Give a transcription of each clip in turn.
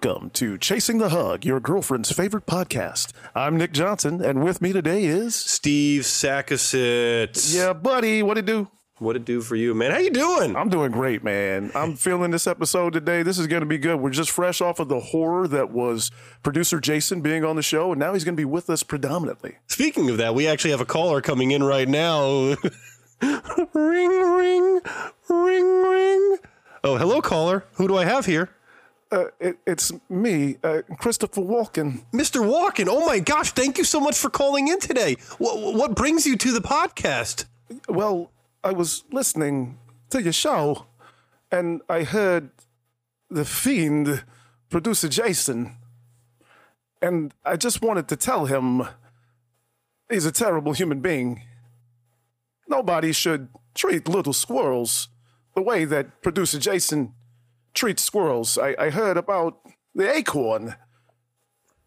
Welcome to Chasing the Hug, your girlfriend's favorite podcast. I'm Nick Johnson, and with me today is Steve Sackasset. yeah, buddy. What it do? What it do for you, man? How you doing? I'm doing great, man. I'm feeling this episode today. This is going to be good. We're just fresh off of the horror that was producer Jason being on the show, and now he's going to be with us predominantly. Speaking of that, we actually have a caller coming in right now. ring, ring, ring, ring. Oh, hello, caller. Who do I have here? Uh, it, it's me, uh, Christopher Walken. Mr. Walken. Oh my gosh, thank you so much for calling in today. What, what brings you to the podcast? Well, I was listening to your show, and I heard the fiend, producer Jason, and I just wanted to tell him he's a terrible human being. Nobody should treat little squirrels the way that producer Jason treats squirrels. I, I heard about the acorn,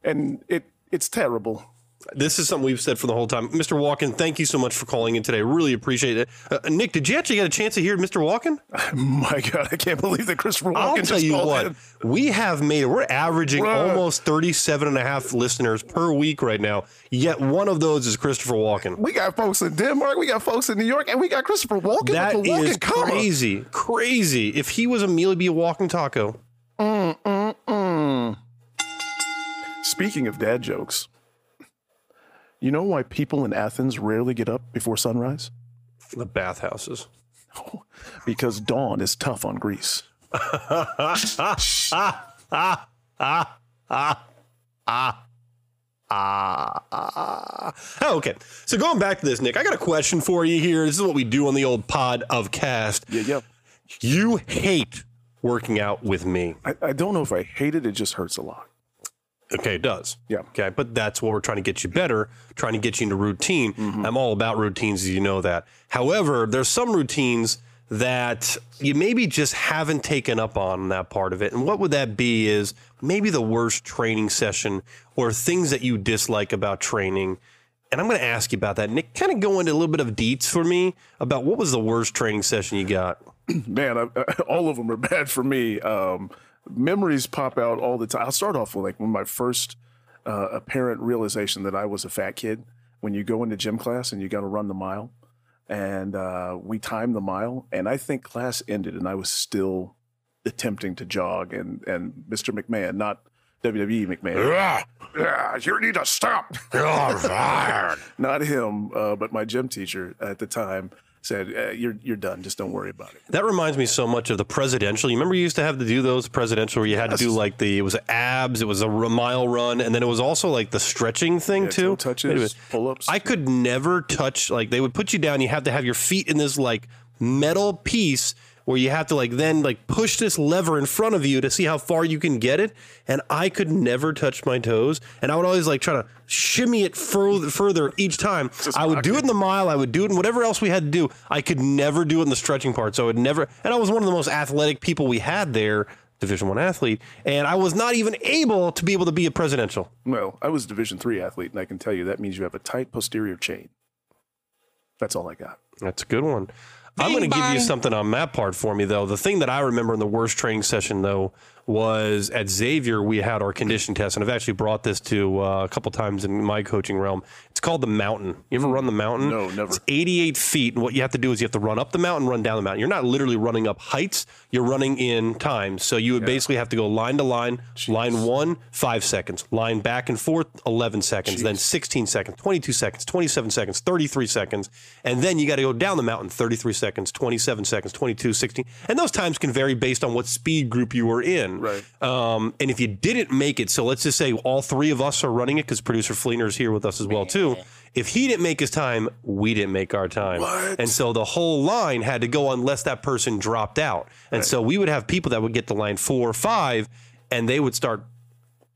and it it's terrible. This is something we've said for the whole time. Mr. Walken, thank you so much for calling in today. Really appreciate it. Uh, uh Nick, did you actually get a chance to hear Mr. Walken? My God, I can't believe that Christopher Walken I'll tell just you what, in. we have made, we're averaging almost 37 and a half listeners per week right now. Yet one of those is Christopher Walken. We got folks in Denmark, we got folks in New York, and we got Christopher Walken That with the is Walken comma. crazy. Crazy. If he was a meal, be a walking taco. Mm, mm, mm. Speaking of dad jokes, you know why people in Athens rarely get up before sunrise? The bathhouses. Because dawn is tough on Greece. ah, ah, ah, ah, Oh, okay. So going back to this, Nick, I got a question for you here. This is what we do on the old pod of cast. Yeah, yeah. You hate working out with me. I, I don't know if I hate it, it just hurts a lot. Okay, it does. Yeah. Okay, but that's what we're trying to get you better, trying to get you into routine. Mm-hmm. I'm all about routines, as you know that. However, there's some routines that you maybe just haven't taken up on that part of it. And what would that be is maybe the worst training session or things that you dislike about training. And I'm going to ask you about that. Nick, kind of go into a little bit of deets for me about what was the worst training session you got? Man, I, all of them are bad for me. Um, memories pop out all the time. I'll start off with like when my first uh, apparent realization that I was a fat kid. When you go into gym class and you got to run the mile, and uh, we timed the mile, and I think class ended, and I was still attempting to jog, and and Mr. McMahon, not WWE McMahon, yeah, you need to stop. You're not him, uh, but my gym teacher at the time said, uh, "You're you're done. Just don't worry about it." That reminds me so much of the presidential. You remember you used to have to do those presidential where you had to do like the it was abs, it was a mile run, and then it was also like the stretching thing too. touches, Anyway, pull-ups. I could never touch like they would put you down. You have to have your feet in this like metal piece where you have to like then like push this lever in front of you to see how far you can get it. And I could never touch my toes, and I would always like try to shimmy it further further each time. I would do it in the mile. I would do it in whatever else we had to do. I could never do it in the stretching part. So I would never. And I was one of the most athletic people we had there. Division one athlete, and I was not even able to be able to be a presidential. Well, I was Division three athlete, and I can tell you that means you have a tight posterior chain. That's all I got. That's a good one. I'm going to give you something on that part for me, though. The thing that I remember in the worst training session, though, was at Xavier, we had our condition test. And I've actually brought this to uh, a couple times in my coaching realm. It's called the mountain. You ever run the mountain? No, never. It's 88 feet. And what you have to do is you have to run up the mountain, run down the mountain. You're not literally running up heights, you're running in time. So you would basically have to go line to line. Line one, five seconds. Line back and forth, 11 seconds. Then 16 seconds, 22 seconds, 27 seconds, 33 seconds. And then you got to go down the mountain, 33 seconds, 27 seconds, 22, 16. And those times can vary based on what speed group you were in. Right. Um, and if you didn't make it, so let's just say all three of us are running it because producer Fleener is here with us as well too. If he didn't make his time, we didn't make our time. What? And so the whole line had to go unless that person dropped out. And so we would have people that would get to line four or five, and they would start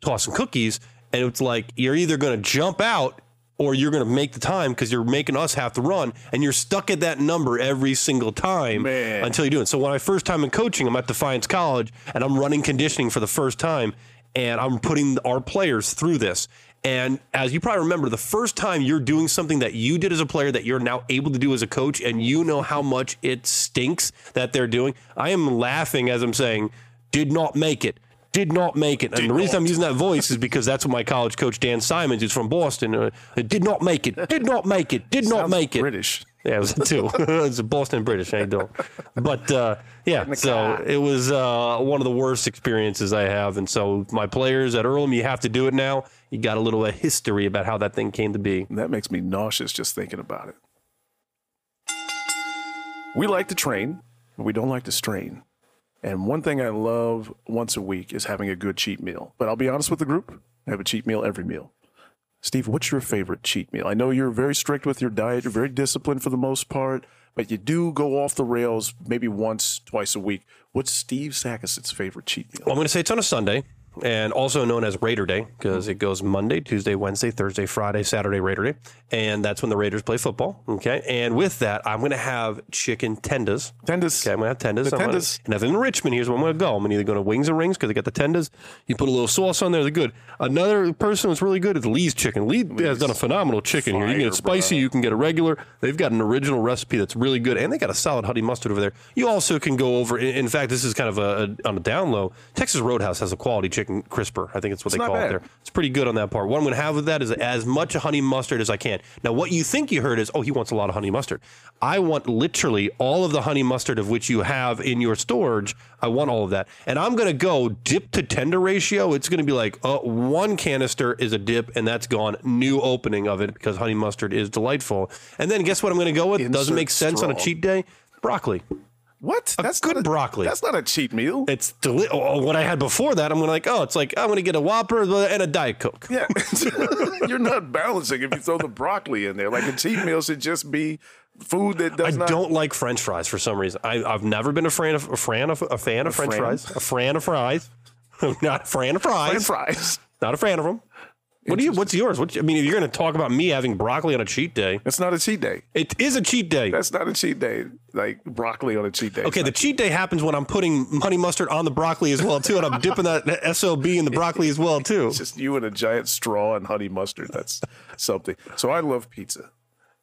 tossing cookies. And it's like you're either going to jump out or you're going to make the time because you're making us have to run, and you're stuck at that number every single time Man. until you do it. So when I first time in coaching, I'm at Defiance College and I'm running conditioning for the first time, and I'm putting our players through this. And as you probably remember, the first time you're doing something that you did as a player that you're now able to do as a coach, and you know how much it stinks that they're doing. I am laughing as I'm saying, did not make it. Did not make it. And the reason I'm using that voice is because that's what my college coach Dan Simons, who's from Boston, uh, did not make it. Did not make it. Did not Sounds make it. British. Yeah, it was too. it's a Boston British. I don't. But uh, yeah, so it was uh, one of the worst experiences I have. And so my players at Earlham, you have to do it now. You got a little of history about how that thing came to be. That makes me nauseous just thinking about it. We like to train, but we don't like to strain. And one thing I love once a week is having a good cheat meal. But I'll be honest with the group, I have a cheat meal every meal. Steve, what's your favorite cheat meal? I know you're very strict with your diet, you're very disciplined for the most part, but you do go off the rails maybe once, twice a week. What's Steve Sackis's favorite cheat meal? Well, I'm going to say it's on a Sunday. And also known as Raider Day because it goes Monday, Tuesday, Wednesday, Thursday, Friday, Saturday, Raider Day. And that's when the Raiders play football. Okay. And with that, I'm going to have chicken tenders. Tenders. Okay, I'm gonna have tenders. The I'm gonna- tenders. and if I'm in Richmond, here's where I'm gonna go. I'm gonna either go to Wings and Rings because they got the tenders. You put a little sauce on there, they're good. Another person that's really good is Lee's Chicken. Lee has done a phenomenal chicken here. You can get it Fire, spicy, you can get a regular. They've got an original recipe that's really good, and they got a solid honey mustard over there. You also can go over. In, in fact, this is kind of a, a on a down low. Texas Roadhouse has a quality chicken crisper. I think it's what they not call it there. It's pretty good on that part. What I'm going to have with that is as much honey mustard as I can. Now, what you think you heard is, oh, he wants a lot of honey mustard. I want literally all of the honey mustard of which you have in your storage. I want all of that. And I'm going to go dip to tender ratio. It's going to be like uh, one canister is a dip, and that's gone. New opening of it because honey mustard is delightful. And then guess what I'm going to go with? Doesn't make sense on a cheat day. Broccoli. What? That's good not a, broccoli. That's not a cheat meal. It's deli- oh, oh what I had before that. I'm to like, oh, it's like I'm to get a Whopper and a Diet Coke. Yeah, you're not balancing if you throw the broccoli in there. Like a cheat meal should just be food that I does not. I don't like French fries for some reason. I, I've never been a fan of a fan of a fan of French fan? fries. A fan of fries. I'm not a fan of fries. French fries. Not a fan of them. What do you? What's yours? What, I mean, if you're going to talk about me having broccoli on a cheat day, It's not a cheat day. it is a cheat day. That's not a cheat day. Like broccoli on a cheat day. Okay, the cheat day happens when I'm putting honey mustard on the broccoli as well too, and I'm dipping that sob in the broccoli as well too. It's just you and a giant straw and honey mustard. That's something. So I love pizza.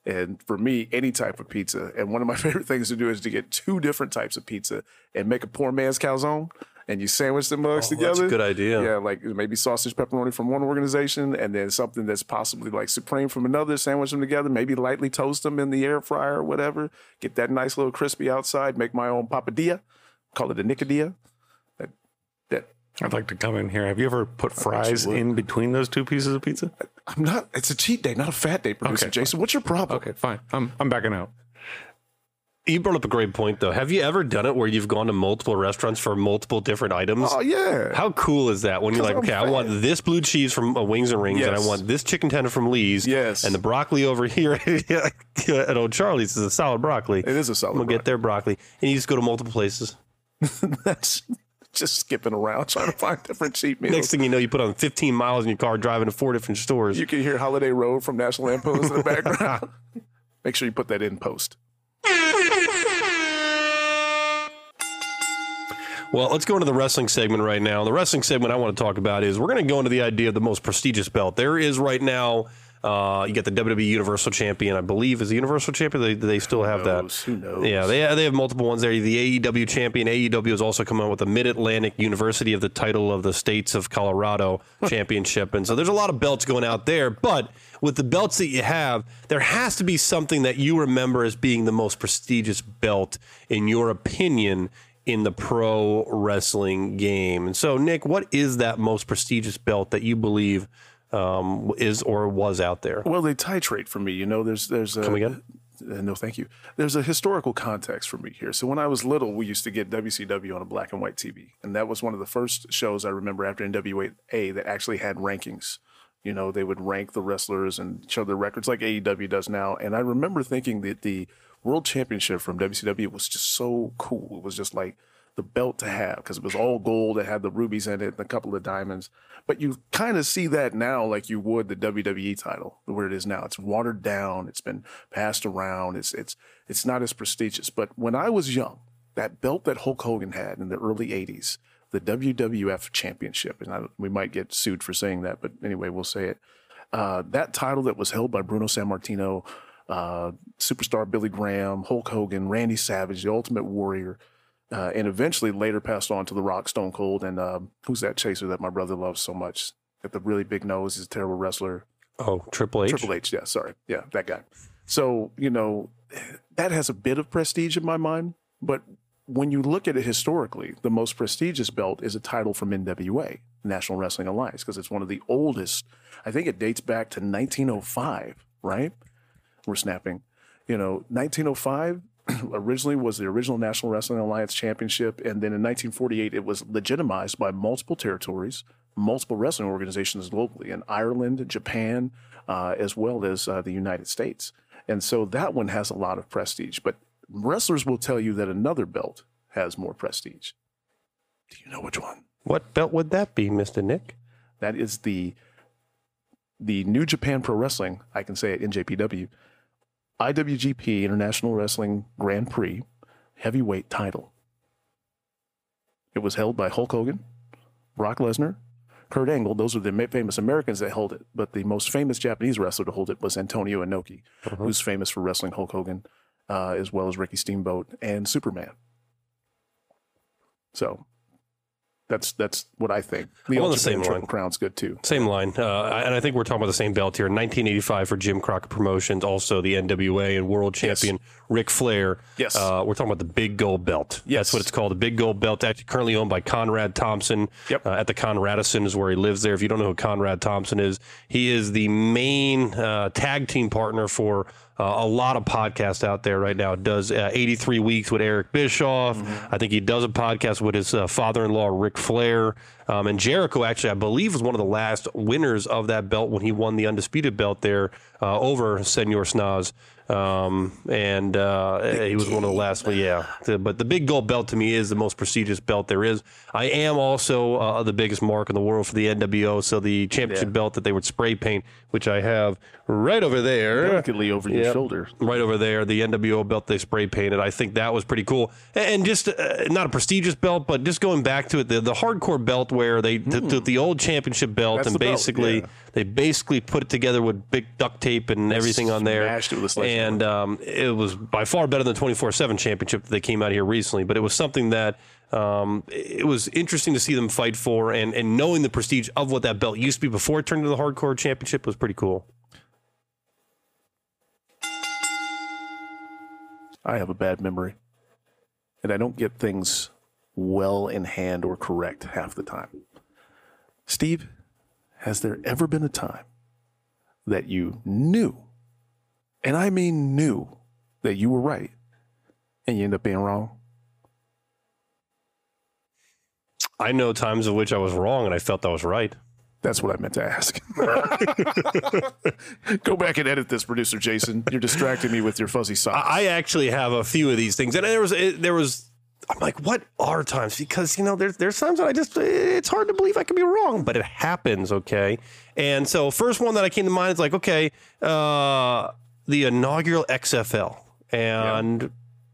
And for me, any type of pizza. And one of my favorite things to do is to get two different types of pizza and make a poor man's calzone. And you sandwich the mugs Oh, that's together. a good idea. Yeah, like maybe sausage pepperoni from one organization, and then something that's possibly like supreme from another. Sandwich them together. Maybe lightly toast them in the air fryer or whatever. Get that nice little crispy outside. Make my own papadilla. Call it a nicodilla. That that I'd like to come in here. Have you ever put fries in between those two pieces of pizza? I'm not. It's a cheat day, not a fat day, producer Okay, Jason. What's your problem? Okay, fine. I'm I'm backing out. You brought up a great point though. Have you ever done it where you've gone to multiple restaurants for multiple different items? Oh yeah. How cool is that when you're like, I'm okay, I want this blue cheese from uh, Wings and Rings, and I want this chicken tender from Lee's, Yes. and the broccoli over here at Old Charlie's is a solid broccoli. It is a solid We'll get their broccoli, and you just go to multiple places. That's just skipping around trying to find different cheat meals. Next thing you know, you put on 15 miles in your car, driving to four different stores. you can hear Holiday Road from National Lampoons in the background. Make sure you put that in post. Well, let's go into the wrestling segment right now. The wrestling segment I want to talk about is we're going to go into the idea of the most prestigious belt. There is right now, uh, you get the WWE Universal Champion, I believe, is the Universal Champion. They, they still have knows? that. Who knows? Yeah, they, they have multiple ones there. The AEW Champion. AEW has also come out with the Mid Atlantic University of the title of the States of Colorado Championship. And so there's a lot of belts going out there. But with the belts that you have, there has to be something that you remember as being the most prestigious belt, in your opinion, in the pro wrestling game. And so, Nick, what is that most prestigious belt that you believe um, is or was out there? Well, they titrate for me. You know, there's there's a, Come again? Uh, no, thank you. There's a historical context for me here. So when I was little, we used to get WCW on a black and white TV, and that was one of the first shows I remember after NWA that actually had rankings. You know, they would rank the wrestlers and show their records like AEW does now. And I remember thinking that the World Championship from WCW was just so cool. It was just like the belt to have because it was all gold. It had the rubies in it and a couple of diamonds. But you kind of see that now like you would the WWE title, where it is now. It's watered down. It's been passed around. It's it's it's not as prestigious. But when I was young, that belt that Hulk Hogan had in the early '80s, the WWF Championship, and I, we might get sued for saying that, but anyway, we'll say it. Uh, that title that was held by Bruno Sammartino, uh, superstar Billy Graham, Hulk Hogan, Randy Savage, the Ultimate Warrior. Uh, and eventually later passed on to The Rock, Stone Cold, and um, who's that chaser that my brother loves so much? Got the really big nose. He's a terrible wrestler. Oh, Triple H. Triple H. Yeah, sorry. Yeah, that guy. So you know, that has a bit of prestige in my mind. But when you look at it historically, the most prestigious belt is a title from NWA, National Wrestling Alliance, because it's one of the oldest. I think it dates back to 1905. Right? We're snapping. You know, 1905 originally was the original National Wrestling Alliance Championship, and then in 1948 it was legitimized by multiple territories, multiple wrestling organizations locally in Ireland, Japan, uh, as well as uh, the United States. And so that one has a lot of prestige. But wrestlers will tell you that another belt has more prestige. Do you know which one? What belt would that be, Mister Nick? That is the the New Japan Pro Wrestling. I can say it NJPW IWGP International Wrestling Grand Prix heavyweight title. It was held by Hulk Hogan, Brock Lesnar, Kurt Angle. Those are the famous Americans that held it. But the most famous Japanese wrestler to hold it was Antonio Inoki, Uh-huh. who's famous for wrestling Hulk Hogan, uh, as well as Ricky Steamboat and Superman. So that's that's what I think. The I'm on the same line. Crown's good too. Same line, uh, and I think we're talking about the same belt here. 1985 for Jim Crockett Promotions, also the NWA and World Champion Ric Flair. Yes. uh, we're talking about the Big Gold Belt. Yes. that's what it's called. The Big Gold Belt, actually currently owned by Conrad Thompson. Yep. Uh, at the Conradison is where he lives. There. If you don't know who Conrad Thompson is, he is the main uh, tag team partner for. Uh, a lot of podcasts out there right now. Does uh, 83 weeks with Eric Bischoff. Mm-hmm. I think he does a podcast with his uh, father-in-law Ric Flair. Um, and Jericho actually, I believe, was one of the last winners of that belt when he won the undisputed belt there uh, over Senor Snaz. Um, and uh, he was one of the last. Well, yeah, but the big gold belt to me is the most prestigious belt there is. I am also uh, the biggest mark in the world for the NWO. So the championship Yeah. belt that they would spray paint, which I have right over there Delicately over your shoulder. right over there, the NWO belt they spray painted. I think that was pretty cool, and, and just uh, not a prestigious belt, but just going back to it, the, the hardcore belt where they took the, old championship belt That's and the belt, basically yeah. they basically put it together with big duct tape and everything on there, it with a and um, it was by far better than the twenty four seven championship that they came out here recently. But it was something that. Um, it was interesting to see them fight for, and, and knowing the prestige of what that belt used to be before it turned into the hardcore championship was pretty cool. I have a bad memory. And I don't get things well in hand or correct half the time. Steve, has there ever been a time that you knew, and I mean knew, that you were right and you end up being wrong? I know times of which I was wrong and I felt I was right. That's what I meant to ask. Go back and edit this, producer Jason. You're distracting me with your fuzzy socks. I actually have a few of these things, and there was there was. I'm like, what are times? Because you know, there's there's times that I just it's hard to believe I could be wrong, but it happens. Okay, and so first one that I came to mind is like, okay, uh, the inaugural XFL, and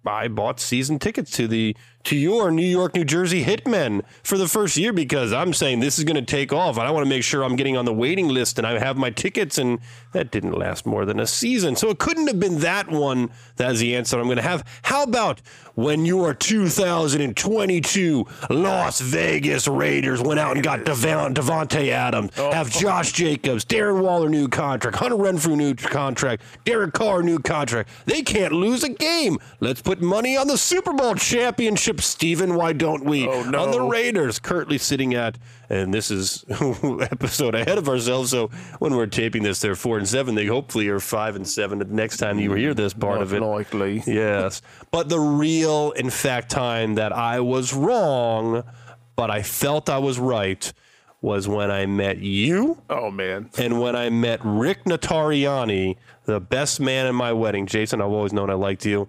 I bought season tickets to the to your New York, New Jersey Hitmen for the first year because I'm saying this is going to take off, and I want to make sure I'm getting on the waiting list and I have my tickets, and that didn't last more than a season, so it couldn't have been that one. That's the answer I'm going to have. How about when your 2022 Las Vegas Raiders went out and got Devon, Davante Adams, oh. have Josh Jacobs, Darren Waller new contract, Hunter Renfrow new contract, Derek Carr new contract. They can't lose a game. Let's put money on the Super Bowl championship, Steven. Why don't we? Oh, no. On the Raiders, currently sitting at, and this is episode ahead of ourselves. So when we're taping this, they're four and seven. They hopefully are five and seven the next time you hear this part of it. Likely. Yes. But the real, in fact, time that I was wrong, but I felt I was right, was when I met you Oh, man. and when I met Rick Notariani, the best man in my wedding. Jason, I've always known I liked you.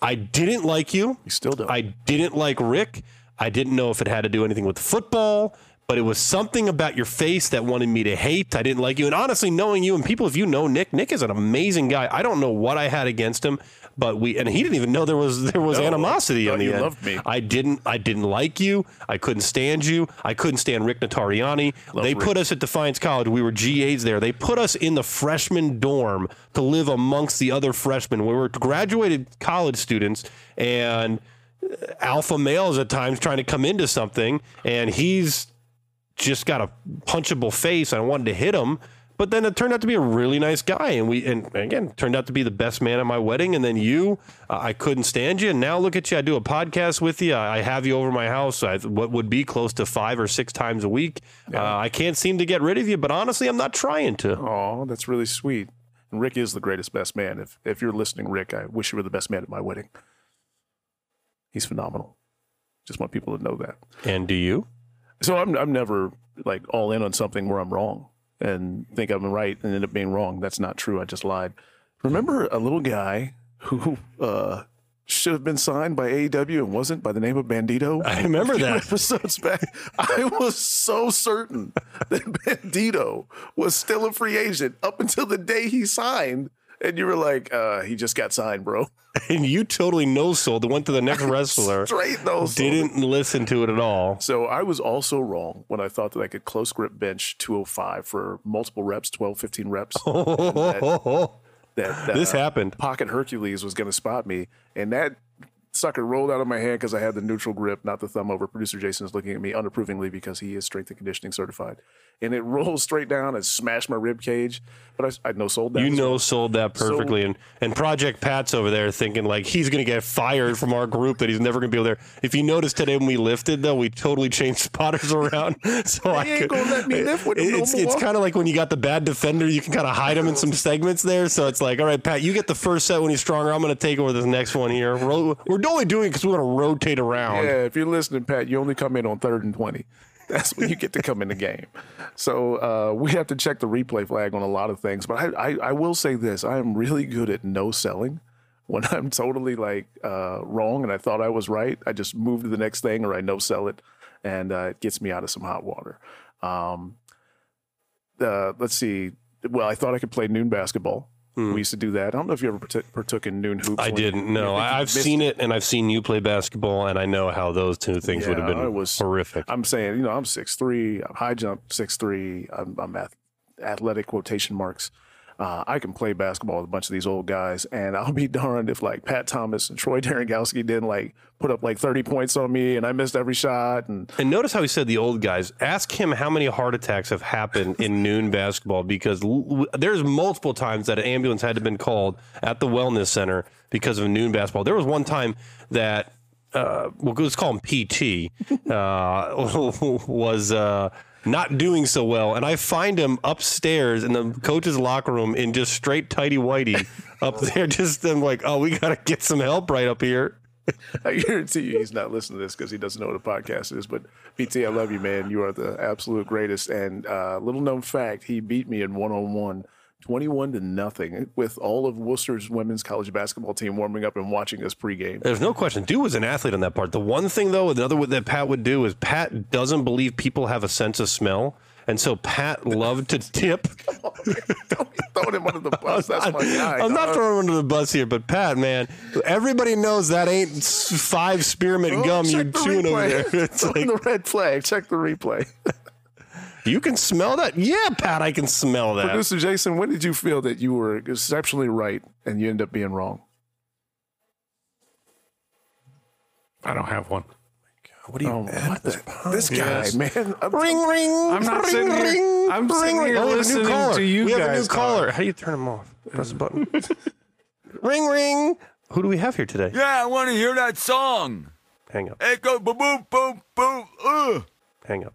I didn't like you. You still don't. I didn't like Rick. I didn't know if it had to do anything with football, but it was something about your face that wanted me to hate. I didn't like you. And honestly, knowing you and people, if you know Nick, Nick is an amazing guy. I don't know what I had against him, but we and he didn't even know there was there was No, animosity thought the you end. loved me. I didn't I didn't like you. I couldn't stand you. I couldn't stand Rick Notariani. they Rick. put us at Defiance College. We were GAs there. They put us in the freshman dorm to live amongst the other freshmen. We were graduated college students and uh, alpha males at times trying to come into something, and he's just got a punchable face. I wanted to hit him, but then it turned out to be a really nice guy, and we and again turned out to be the best man at my wedding. And then you, uh, I couldn't stand you, and now look at you. I do a podcast with you. I, I have you over my house. I, what would be close to five or six times a week. Uh, I can't seem to get rid of you, but honestly, I'm not trying to. Oh, that's really sweet. And Rick is the greatest best man. If if you're listening, Rick, I wish you were the best man at my wedding. He's phenomenal. Just want people to know that. And do you? So I'm I'm never like all in on something where I'm wrong and think I'm right and end up being wrong. That's not true. I just lied. Remember a little guy who uh, should have been signed by AEW and wasn't by the name of Bandito? I remember that. episodes back. I was so certain that Bandito was still a free agent up until the day he signed. And you were like, uh, he just got signed, bro. And you totally no sold and went to the next wrestler. Straight nose. Didn't listen to it at all. So I was also wrong when I thought that I could close grip bench 205 for multiple reps, 12, 15 reps. that, that, this uh, happened. Pocket Hercules was going to spot me. And that sucker rolled out of my hand because I had the neutral grip, not the thumb over. Producer Jason is looking at me unapprovingly because he is strength and conditioning certified. And it rolled straight down and smashed my rib cage. But I, I no sold that. You as well. know sold that perfectly. and and Project Pat's over there thinking like he's gonna get fired from our group that he's never gonna be over there. If you notice today when we lifted though, we totally changed spotters around. So I ain't could, gonna let me lift with him no it's it's kind of like when you got the bad defender, you can kind of hide him in some segments there. So it's like, all right, Pat, you get the first set when he's stronger. I'm gonna take over this next one here. We're, we're only doing because we want to rotate around. Yeah, if you're listening, Pat, you only come in on third and 20. That's when you get to come in the game. So uh, we have to check the replay flag on a lot of things. But I, I, I will say this I am really good at no selling. When I'm totally like uh, wrong and I thought I was right, I just move to the next thing or I no sell it. And uh, it gets me out of some hot water. Um, uh, let's see. Well, I thought I could play noon basketball. We used to do that. I don't know if you ever partook, partook in noon hoops. Hmm. I didn't know. I think you I, I've seen it, and I've seen you play basketball, and I know how those two things would have been it was- horrific. I'm saying, you know, I'm six three, I'm high jump six three, I'm, I'm ath- athletic quotation marks. Uh, I can play basketball with a bunch of these old guys, and I'll be darned if like Pat Thomas and Troy Darengowski didn't like put up like 30 points on me, and I missed every shot. And And notice how he said the old guys. Ask him how many heart attacks have happened in noon basketball because l- there's multiple times that an ambulance had to been called at the wellness center because of noon basketball. There was one time that uh, well, let's call him PT uh, was uh, not doing so well, and I find him upstairs in the coach's locker room in just straight tighty whitey up there. Just I'm like, oh, we got to get some help right up here. I guarantee you he's not listening to this because he doesn't know what a podcast is. But BT, I love you, man. You are the absolute greatest. And uh, little known fact, he beat me in one on one. 21 to nothing with all of Wooster's women's college basketball team warming up and watching us pregame. There's no question. Dude was an athlete on that part. The one thing, though, another that Pat would do is Pat doesn't believe people have a sense of smell. And so Pat loved to tip. Don't be throwing him under the bus. That's my guy. I'm not throwing him under the bus here, but Pat, man, everybody knows that ain't five spearmint Oh, gum you're chewing over there. It's like, the red flag. Check the replay. You can smell that? Yeah, Pat, I can smell that. Producer Jason, when did you feel that you were exceptionally right and you end up being wrong? I don't have one. What do you? Oh, what the, this guy, Yes. man. I'm- Ring, ring. I'm not ring, sitting here- ring, I'm sitting ring, here ring. Oh, we have a new listening caller. to you We have a new guys talk. caller. How do you turn him off? Press a button. ring, ring. Who do we have here today? Yeah, I want to hear that song. Hang up. Echo, goes boom, boom, boom, boom. Uh. Hang up.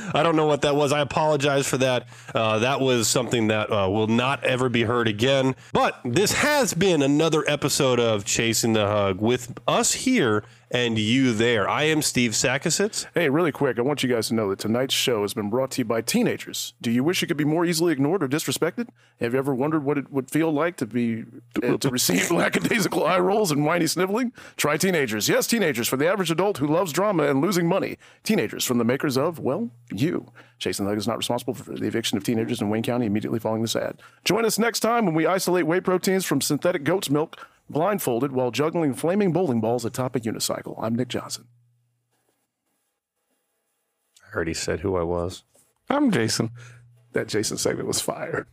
I don't know what that was. I apologize for that. Uh, that was something that uh, will not ever be heard again. But this has been another episode of Chasing the Hug with us here and you there. I am Steve Sakasitz. Hey, really quick, I want you guys to know that tonight's show has been brought to you by teenagers. Do you wish you could be more easily ignored or disrespected? Have you ever wondered what it would feel like to be uh, to receive lackadaisical eye rolls and whiny sniveling? Try teenagers. Yes, teenagers for the average adult who loves drama and losing money. Teenagers from the makers of well. Chasing the Hug is not responsible for the eviction of teenagers in Wayne County immediately following this ad. Join us next time when we isolate whey proteins from synthetic goat's milk, blindfolded while juggling flaming bowling balls atop a unicycle. I'm Nick Johnson. I already said who I was. I'm Jason. That Jason segment was fire.